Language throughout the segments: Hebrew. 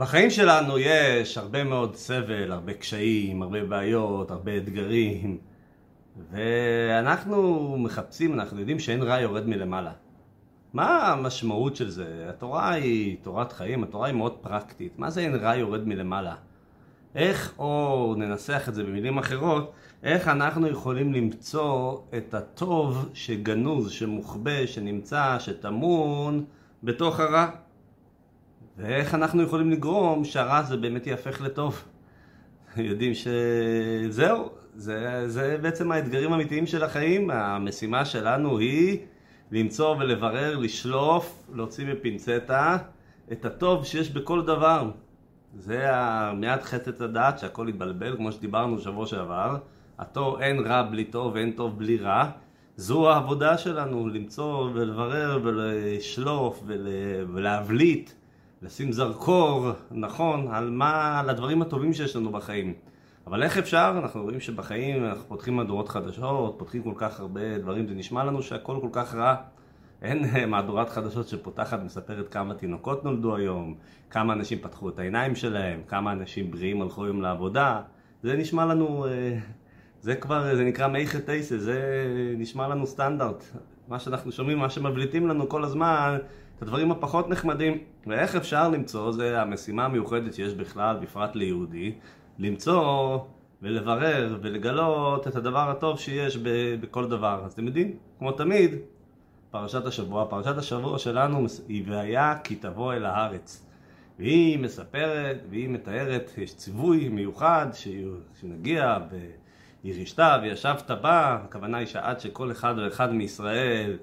בחיים שלנו יש הרבה מאוד סבל, הרבה קשיים, הרבה בעיות, הרבה אתגרים ואנחנו מחפשים, אנחנו יודעים שאין רע יורד מלמעלה. מה המשמעות של זה? התורה היא תורת חיים, התורה היא מאוד פרקטית. מה זה אין רע יורד מלמעלה? איך, או ננסח את זה במילים אחרות, איך אנחנו יכולים למצוא את הטוב שגנוז, שמוחבא, שנמצא, שטמון בתוך הרע? ואיך אנחנו יכולים לגרום שהרע הזה באמת יהפך לטוב? יודעים שזהו, זה, זה בעצם האתגרים האמיתיים של החיים. המשימה שלנו היא למצוא ולברר, לשלוף, להוציא מפינצטה את הטוב שיש בכל דבר. זה חטא את הדעת שהכל יתבלבל, כמו שדיברנו שבוע שעבר. הטוב, אין רע בלי טוב ואין טוב בלי רע. זו העבודה שלנו, למצוא ולברר ולשלוף ול, ולהבליט, לשים זרקור, נכון, על מה, על הדברים הטובים שיש לנו בחיים. אבל איך אפשר? אנחנו רואים שבחיים אנחנו פותחים מהדורות חדשות, פותחים כל כך הרבה דברים, זה נשמע לנו שהכל כל כך רע. אין מהדורת חדשות שפותחת מספרת כמה תינוקות נולדו היום, כמה אנשים פתחו את העיניים שלהם, כמה אנשים בריאים הלכו היום לעבודה. זה נשמע לנו, אה, זה כבר, זה נקרא מי חטייסה, זה נשמע לנו סטנדרט. מה שאנחנו שומעים, מה שמבליטים לנו כל הזמן, את הדברים הפחות נחמדים. ואיך אפשר למצוא, זה המשימה המיוחדת שיש בכלל, בפרט ליהודי, למצוא ולברר ולגלות את הדבר הטוב שיש בכל דבר. אז אתם יודעים, כמו תמיד, פרשת השבוע, פרשת השבוע שלנו היא והיה כי תבוא אל הארץ. והיא מספרת והיא מתארת, יש ציווי מיוחד שנגיע וירישת וישבת בה, הכוונה היא שעד שכל אחד ואחד מישראל,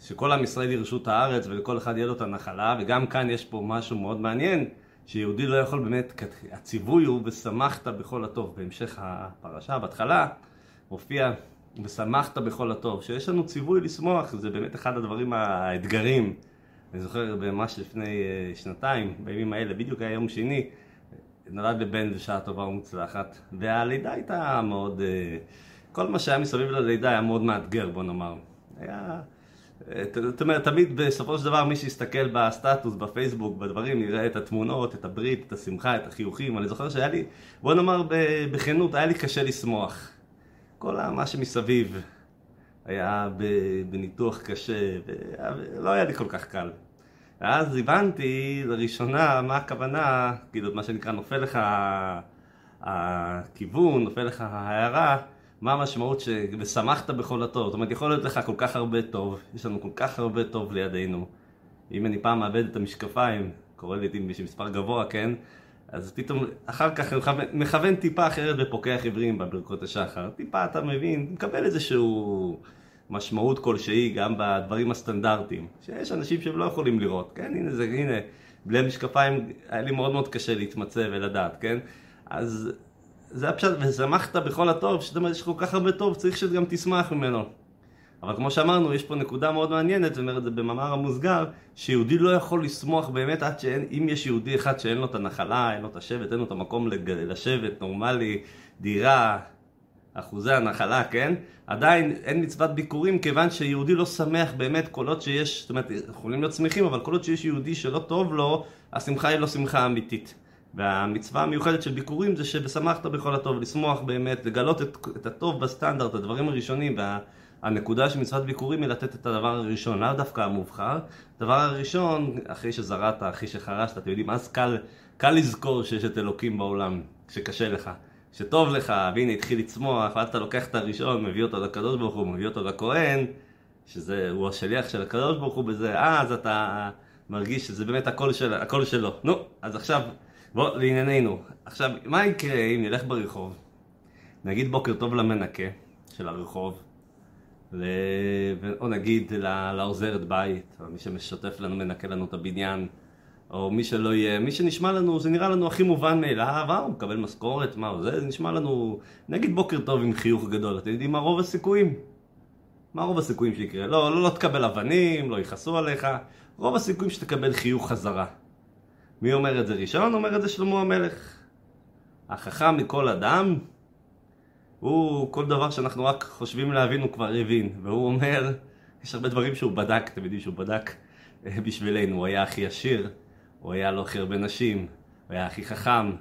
שכל עם ישראל ירשו את הארץ ולכל אחד יהיה לו את הנחלה, וגם כאן יש פה משהו מאוד מעניין, שיהודי לא יכול באמת, הציווי הוא ושמחת בכל הטוב. בהמשך הפרשה, בהתחלה, מופיע ושמחת בכל הטוב. שיש לנו ציווי לשמוח, זה באמת אחד הדברים, האתגרים. אני זוכר ממש לפני אה, שנתיים, בימים האלה, בדיוק היה יום שני, נולד לבן בשעה טובה ומוצלחת, והלידה הייתה מאוד, אה, כל מה שהיה מסביב ללידה היה מאוד מאתגר, בוא נאמר. היה... זאת אומרת, תמיד בסופו של דבר מי שיסתכל בסטטוס, בפייסבוק, בדברים, יראה את התמונות, את הברית, את השמחה, את החיוכים. אני זוכר שהיה לי, בוא נאמר בכנות, היה לי קשה לשמוח. כל מה שמסביב היה בניתוח קשה, ולא היה לי כל כך קל. ואז הבנתי לראשונה מה הכוונה, כאילו מה שנקרא נופל לך הכיוון, נופל לך ההערה. מה המשמעות ש... ושמחת בכל הטוב. זאת אומרת, יכול להיות לך כל כך הרבה טוב, יש לנו כל כך הרבה טוב לידינו. אם אני פעם מאבד את המשקפיים, קורא לי לעיתים מספר גבוה, כן? אז פתאום, אחר כך מכוון, מכוון טיפה אחרת בפוקח עברים בברכות השחר. טיפה אתה מבין, מקבל איזשהו משמעות כלשהי גם בדברים הסטנדרטיים. שיש אנשים שהם לא יכולים לראות, כן? הנה זה, הנה, בלי המשקפיים היה לי מאוד מאוד קשה להתמצא ולדעת, כן? אז זה הפשט, ושמחת בכל הטוב, שאתה אומר, יש כל כך הרבה טוב, צריך שגם תשמח ממנו. אבל כמו שאמרנו, יש פה נקודה מאוד מעניינת, זאת אומרת, זה במאמר המוסגר, שיהודי לא יכול לשמוח באמת עד שאין, אם יש יהודי אחד שאין לו את הנחלה, אין לו את השבט, אין לו את המקום לשבת, נורמלי, דירה, אחוזי הנחלה, כן? עדיין אין מצוות ביקורים כיוון שיהודי לא שמח באמת כל עוד שיש, זאת אומרת, יכולים להיות שמחים, אבל כל עוד שיש יהודי שלא טוב לו, השמחה היא לא שמחה אמיתית. והמצווה המיוחדת של ביקורים זה שבשמחת בכל הטוב, לשמוח באמת, לגלות את, את הטוב בסטנדרט, הדברים הראשונים, והנקודה של מצוות ביקורים היא לתת את הדבר הראשון, לאו דווקא המובחר. הדבר הראשון, אחרי שזרעת, אחרי שחרשת, אתם יודעים, אז קל, קל לזכור שיש את אלוקים בעולם, שקשה לך, שטוב לך, והנה התחיל לצמוח, ואז אתה לוקח את הראשון, מביא אותו לקדוש ברוך הוא, מביא אותו לכהן, שזה, הוא השליח של הקדוש ברוך הוא בזה, אז אתה מרגיש שזה באמת הכל, של, הכל שלו. נו, אז עכשיו... בוא, לענייננו. עכשיו, מה יקרה אם נלך ברחוב, נגיד בוקר טוב למנקה של הרחוב, ל... או נגיד לעוזרת בית, או מי שמשתף לנו, מנקה לנו את הבניין, או מי שלא יהיה, מי שנשמע לנו, זה נראה לנו הכי מובן מאליו, אה, הוא מקבל משכורת, מה זה, זה נשמע לנו, נגיד בוקר טוב עם חיוך גדול, אתם יודעים מה רוב הסיכויים? מה רוב הסיכויים שיקרה? לא, לא, לא תקבל אבנים, לא יכעסו עליך, רוב הסיכויים שתקבל חיוך חזרה. מי אומר את זה ראשון? אומר את זה שלמה המלך. החכם מכל אדם, הוא, כל דבר שאנחנו רק חושבים להבין הוא כבר הבין, והוא אומר, יש הרבה דברים שהוא בדק, אתם יודעים שהוא בדק אה, בשבילנו, הוא היה הכי עשיר, הוא היה לו הכי הרבה נשים, הוא היה הכי חכם,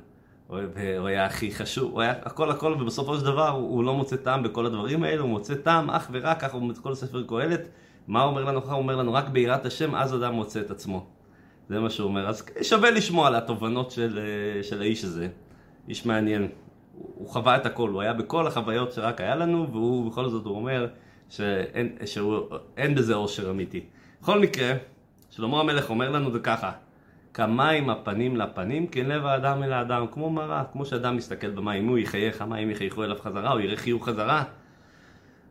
הוא הוא היה הכי חשוב, הוא היה הכל הכל, ובסופו של דבר הוא לא מוצא טעם בכל הדברים האלה, הוא מוצא טעם אך ורק, ככה הוא כל ספר קהלת, מה הוא אומר לנו? הוא אומר לנו, רק ביראת השם, אז אדם מוצא את עצמו. זה מה שהוא אומר. אז שווה לשמוע על התובנות של, אה, של האיש הזה. איש מעניין. הוא חווה את הכל, הוא היה בכל החוויות שרק היה לנו, והוא בכל זאת הוא אומר שאין, שאין בזה עושר אמיתי. בכל מקרה, שלמה המלך אומר לנו זה ככה, כמים הפנים לפנים, כן לב האדם אל האדם, כמו מראה, כמו שאדם מסתכל במים, הוא יחייך, המים יחייכו אליו חזרה, הוא יראה חיוך חזרה.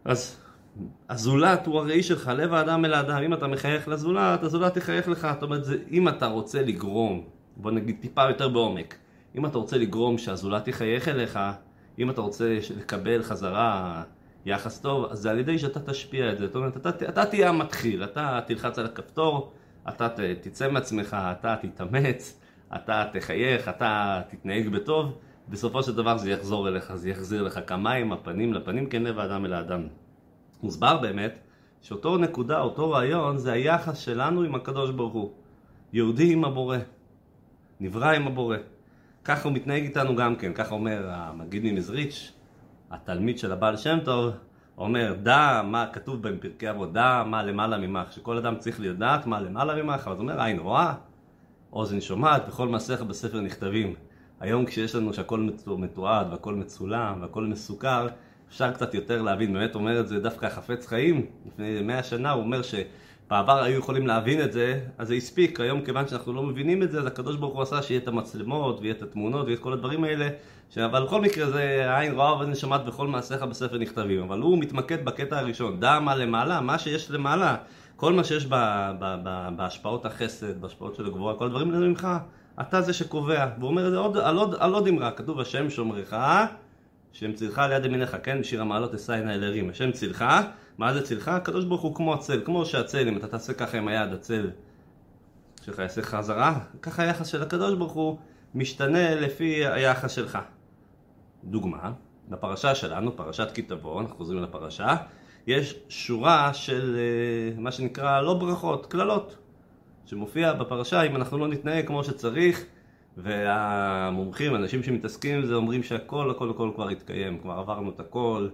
אז הזולת הוא הראי שלך, לב האדם אל האדם, אם אתה מחייך לזולת, הזולת יחייך לך, זאת אומרת, זה, אם אתה רוצה לגרום, בוא נגיד טיפה יותר בעומק, אם אתה רוצה לגרום שהזולת יחייך אליך, אם אתה רוצה לקבל חזרה יחס טוב, אז זה על ידי שאתה תשפיע את זה. זאת אומרת, אתה, אתה תהיה המתחיל, אתה תלחץ על הכפתור, אתה תצא מעצמך, אתה תתאמץ, אתה תחייך, אתה תתנהג בטוב, בסופו של דבר זה יחזור אליך, זה יחזיר לך כמים, הפנים לפנים, כן לב האדם אל האדם. מוסבר באמת שאותו נקודה, אותו רעיון, זה היחס שלנו עם הקדוש ברוך הוא. יהודי עם הבורא, נברא עם הבורא. ככה הוא מתנהג איתנו גם כן, ככה אומר המגיד ממזריץ', התלמיד של הבעל שם טוב, אומר, דע מה כתוב בפרקי אבות, דע מה למעלה ממך, שכל אדם צריך לדעת מה למעלה ממך, זה אומר עין רואה, אוזן שומעת, וכל מעשיך בספר נכתבים. היום כשיש לנו שהכל מתועד והכל מצולם והכל מסוכר, אפשר קצת יותר להבין, באמת אומר את זה דווקא חפץ חיים, לפני מאה שנה הוא אומר ש... בעבר היו יכולים להבין את זה, אז זה הספיק. היום כיוון שאנחנו לא מבינים את זה, אז הקדוש ברוך הוא עשה שיהיה את המצלמות, ויהיה את התמונות, ויהיה את כל הדברים האלה. ש... אבל בכל מקרה זה עין רואה ואין שמעת וכל מעשיך בספר נכתבים. אבל הוא מתמקד בקטע הראשון. דע מה למעלה, מה שיש למעלה. כל מה שיש ב... ב... ב... בהשפעות החסד, בהשפעות של הגבורה, כל הדברים האלה ממך, אתה זה שקובע. והוא אומר את זה עוד, על, עוד, על עוד אמרה, כתוב השם שומרך, שם צילך על יד ימיניך, כן? בשיר המעלות אשא עיני אל הרים. השם צילך. מה זה צילך? הקדוש ברוך הוא כמו הצל, כמו שהצל, אם אתה תעשה ככה עם היד, הצל שלך יעשה חזרה, ככה היחס של הקדוש ברוך הוא משתנה לפי היחס שלך. דוגמה, בפרשה שלנו, פרשת כי תבוא, אנחנו חוזרים לפרשה, יש שורה של אה, מה שנקרא לא ברכות, קללות, שמופיע בפרשה אם אנחנו לא נתנהג כמו שצריך והמומחים, אנשים שמתעסקים עם זה אומרים שהכל הכל הכל כבר התקיים, כבר עברנו את הכל.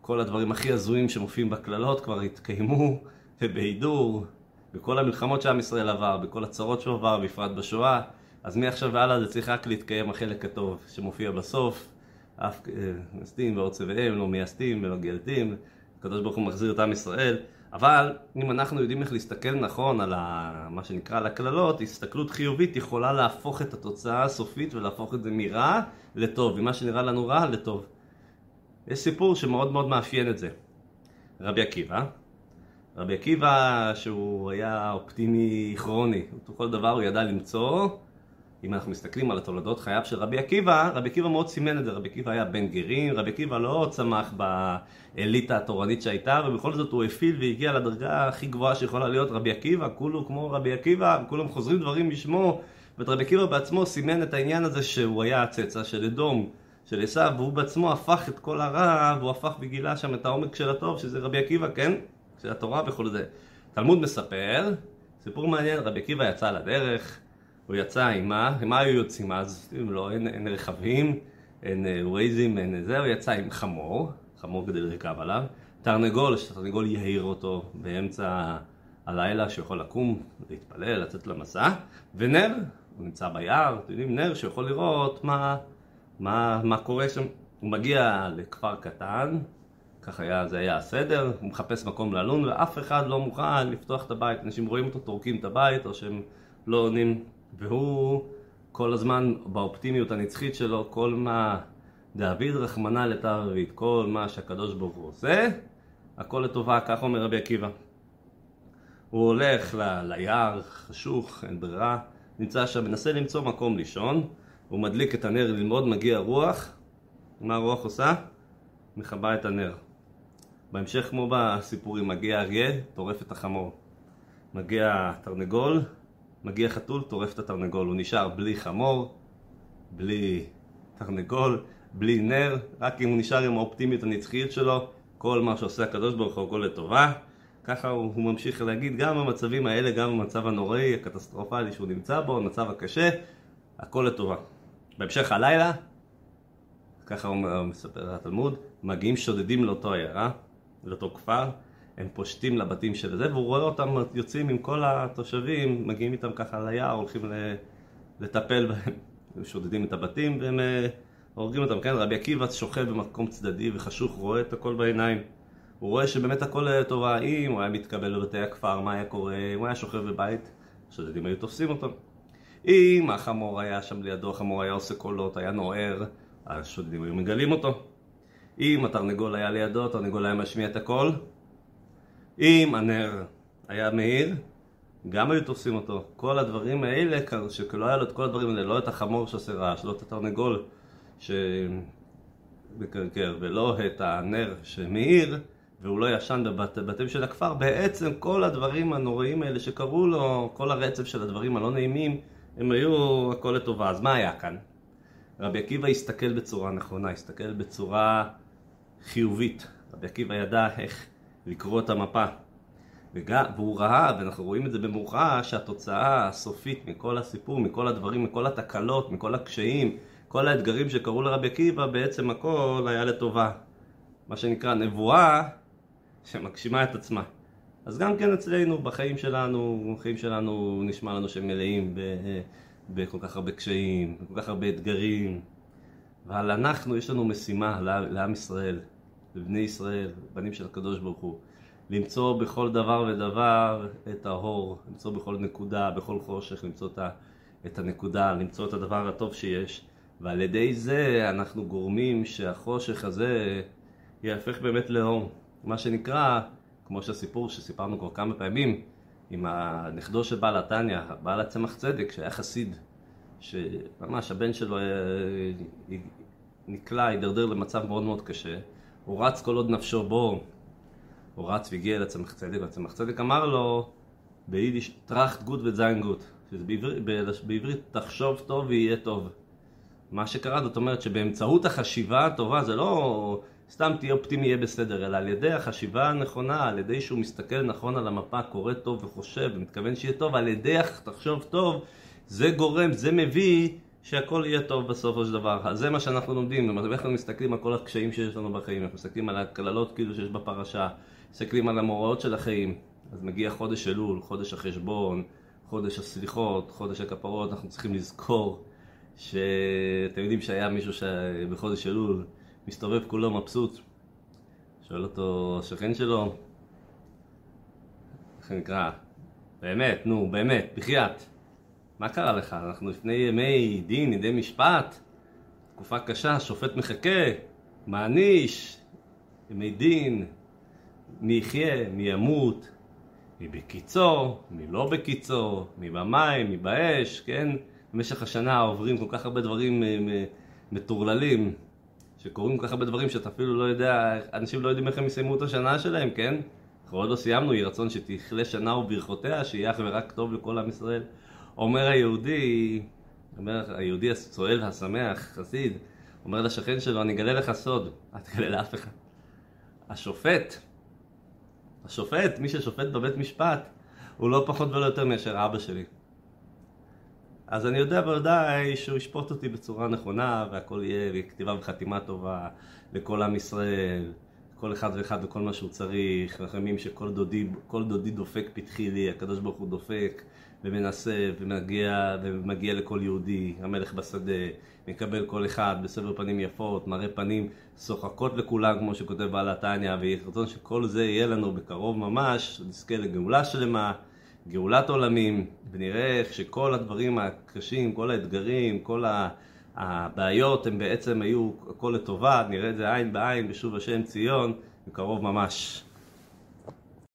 כל הדברים הכי הזויים שמופיעים בקללות כבר התקיימו ובהידור, בכל המלחמות שעם ישראל עבר, בכל הצרות שהוא עבר, בפרט בשואה, אז מעכשיו והלאה זה צריך רק להתקיים החלק הטוב שמופיע בסוף, אף נסתים אה, ועוד צבעיהם, לא מייסתים ולא גלתים, הקדוש ברוך הוא מחזיר את עם ישראל, אבל אם אנחנו יודעים איך להסתכל נכון על ה... מה שנקרא על הקללות, הסתכלות חיובית יכולה להפוך את התוצאה הסופית ולהפוך את זה מרע לטוב, ממה שנראה לנו רע לטוב. יש סיפור שמאוד מאוד מאפיין את זה. רבי עקיבא, רבי עקיבא שהוא היה אופטימי כרוני, כל דבר הוא ידע למצוא, אם אנחנו מסתכלים על התולדות חייו של רבי עקיבא, רבי עקיבא מאוד סימן את זה, רבי עקיבא היה בן גרים, רבי עקיבא לא צמח באליטה התורנית שהייתה, ובכל זאת הוא הפיל והגיע לדרגה הכי גבוהה שיכולה להיות רבי עקיבא, כולו כמו רבי עקיבא, כולם חוזרים דברים בשמו, ואת רבי עקיבא בעצמו סימן את העניין הזה שהוא היה הצאצא של אדום. של עשיו, והוא בעצמו הפך את כל הרע, והוא הפך וגילה שם את העומק של הטוב, שזה רבי עקיבא, כן? של התורה וכל זה. תלמוד מספר, סיפור מעניין, רבי עקיבא יצא לדרך, הוא יצא עם מה? מה היו יוצאים אז? לא, אין, אין רכבים, אין ווייזים, אין זה, הוא יצא עם חמור, חמור כדי לרכב עליו, תרנגול, שתרנגול יהיר אותו באמצע הלילה, שיכול לקום, להתפלל, לצאת למסע, ונר, הוא נמצא ביער, אתם יודעים, נר שיכול לראות מה... מה, מה קורה שם? הוא מגיע לכפר קטן, ככה היה, זה היה הסדר, הוא מחפש מקום ללון ואף אחד לא מוכן לפתוח את הבית, אנשים רואים אותו, טורקים את הבית או שהם לא עונים והוא כל הזמן באופטימיות הנצחית שלו, כל מה דאביד רחמנא לתערבית, כל מה שהקדוש ברוך הוא עושה, הכל לטובה, כך אומר רבי עקיבא. הוא הולך ל- ליער, חשוך, אין ברירה, נמצא שם, מנסה למצוא מקום לישון הוא מדליק את הנר ללמוד, מגיע רוח, מה הרוח עושה? מכבה את הנר. בהמשך כמו בסיפורים, מגיע אריה, טורף את החמור. מגיע תרנגול, מגיע חתול, טורף את התרנגול. הוא נשאר בלי חמור, בלי תרנגול, בלי נר, רק אם הוא נשאר עם האופטימיות הנצחיות שלו, כל מה שעושה הקדוש ברוך הוא הכל לטובה. ככה הוא, הוא ממשיך להגיד גם במצבים האלה, גם במצב הנוראי, הקטסטרופלי שהוא נמצא בו, המצב הקשה, הכל לטובה. בהמשך הלילה, ככה הוא מספר התלמוד, מגיעים שודדים לאותו עיירה, לאותו כפר, הם פושטים לבתים של זה, והוא רואה אותם יוצאים עם כל התושבים, מגיעים איתם ככה ליער, הולכים לטפל בהם, הם שודדים את הבתים והם אה, הורגים אותם, כן? רבי עקיבא שוכב במקום צדדי וחשוך, רואה את הכל בעיניים. הוא רואה שבאמת הכל היה טובה, אם הוא היה מתקבל בבתי הכפר, מה היה קורה, אם הוא היה שוכב בבית, השודדים היו תופסים אותו. אם החמור היה שם לידו, החמור היה עושה קולות, היה נוער, השודדים היו מגלים אותו. אם התרנגול היה לידו, התרנגול היה משמיע את הקול. אם הנר היה מאיר, גם היו תופסים אותו. כל הדברים האלה, שלא היה לו את כל הדברים האלה, לא את החמור שעושה רעש, לא את התרנגול שמקרקר, ולא את הנר שמאיר, והוא לא ישן בבתים של הכפר, בעצם כל הדברים הנוראים האלה שקרו לו, כל הרצף של הדברים הלא נעימים, הם היו הכל לטובה. אז מה היה כאן? רבי עקיבא הסתכל בצורה נכונה, הסתכל בצורה חיובית. רבי עקיבא ידע איך לקרוא את המפה. וגם, והוא ראה, ואנחנו רואים את זה במאוחר, שהתוצאה הסופית מכל הסיפור, מכל הדברים, מכל התקלות, מכל הקשיים, כל האתגרים שקרו לרבי עקיבא, בעצם הכל היה לטובה. מה שנקרא נבואה שמגשימה את עצמה. אז גם כן אצלנו, בחיים שלנו, בחיים שלנו נשמע לנו שהם מלאים בכל כך הרבה קשיים, בכל כך הרבה אתגרים. אבל אנחנו, יש לנו משימה לעם ישראל, לבני ישראל, בנים של הקדוש ברוך הוא, למצוא בכל דבר ודבר את האור, למצוא בכל נקודה, בכל חושך, למצוא את הנקודה, למצוא את הדבר הטוב שיש, ועל ידי זה אנחנו גורמים שהחושך הזה יהפך באמת לאור. מה שנקרא, כמו שהסיפור שסיפרנו כבר כמה פעמים, עם הנכדו של בעל התניא, בעל הצמח צדק, שהיה חסיד, שממש הבן שלו נקלע, הידרדר למצב מאוד מאוד קשה, הוא רץ כל עוד נפשו בו, הוא רץ והגיע לצמח צדק, והצמח צדק אמר לו ביידיש טראכט גוט וזיין גוט, בעברית תחשוב טוב ויהיה טוב. מה שקרה זאת אומרת שבאמצעות החשיבה הטובה זה לא סתם תהיה אופטימי יהיה בסדר, אלא על ידי החשיבה הנכונה, על ידי שהוא מסתכל נכון על המפה, קורא טוב וחושב ומתכוון שיהיה טוב, על ידי תחשוב טוב, זה גורם, זה מביא שהכל יהיה טוב בסופו של דבר. זה מה שאנחנו לומדים, איך אנחנו מסתכלים על כל הקשיים שיש לנו בחיים, אנחנו מסתכלים על הקללות כאילו שיש בפרשה, מסתכלים על המוראות של החיים. אז מגיע חודש אלול, חודש החשבון, חודש הסליחות, חודש הכפרות, אנחנו צריכים לזכור שאתם יודעים שהיה מישהו שבחודש אלול מסתובב כולו מבסוט. שואל אותו השכן שלו, איך נקרא? באמת, נו, באמת, בחייאת. מה קרה לך? אנחנו לפני ימי דין, ידי משפט, תקופה קשה, שופט מחכה, מעניש, ימי דין, מי יחיה, מי ימות, מי בקיצו, מי לא בקיצו, מי במים, מי באש, כן? במשך השנה עוברים כל כך הרבה דברים אה, מטורללים, שקורים כל כך הרבה דברים שאתה אפילו לא יודע, אנשים לא יודעים איך הם יסיימו את השנה שלהם, כן? אנחנו עוד לא סיימנו, יהי רצון שתכלה שנה וברכותיה, שיהיה אך ורק טוב לכל עם ישראל. אומר היהודי, אומר היהודי הצועל והשמח, חסיד, אומר לשכן שלו, אני אגלה לך סוד, אל תגלה לאף אחד. השופט, השופט, מי ששופט בבית משפט, הוא לא פחות ולא יותר מאשר אבא שלי. אז אני יודע בוודאי שהוא ישפוט אותי בצורה נכונה והכל יהיה בכתיבה וחתימה טובה לכל עם ישראל, כל אחד ואחד וכל מה שהוא צריך, רחמים שכל דודי, דודי דופק פתחי לי, הקדוש ברוך הוא דופק ומנסה ומגיע, ומגיע לכל יהודי, המלך בשדה, מקבל כל אחד בסבר פנים יפות, מראה פנים שוחקות לכולם כמו שכותב בעל התניא, ויהי רצון שכל זה יהיה לנו בקרוב ממש, נזכה לגאולה שלמה. גאולת עולמים, ונראה איך שכל הדברים הקשים, כל האתגרים, כל הבעיות הם בעצם היו הכל לטובה, נראה את זה עין בעין בשוב השם ציון, בקרוב ממש.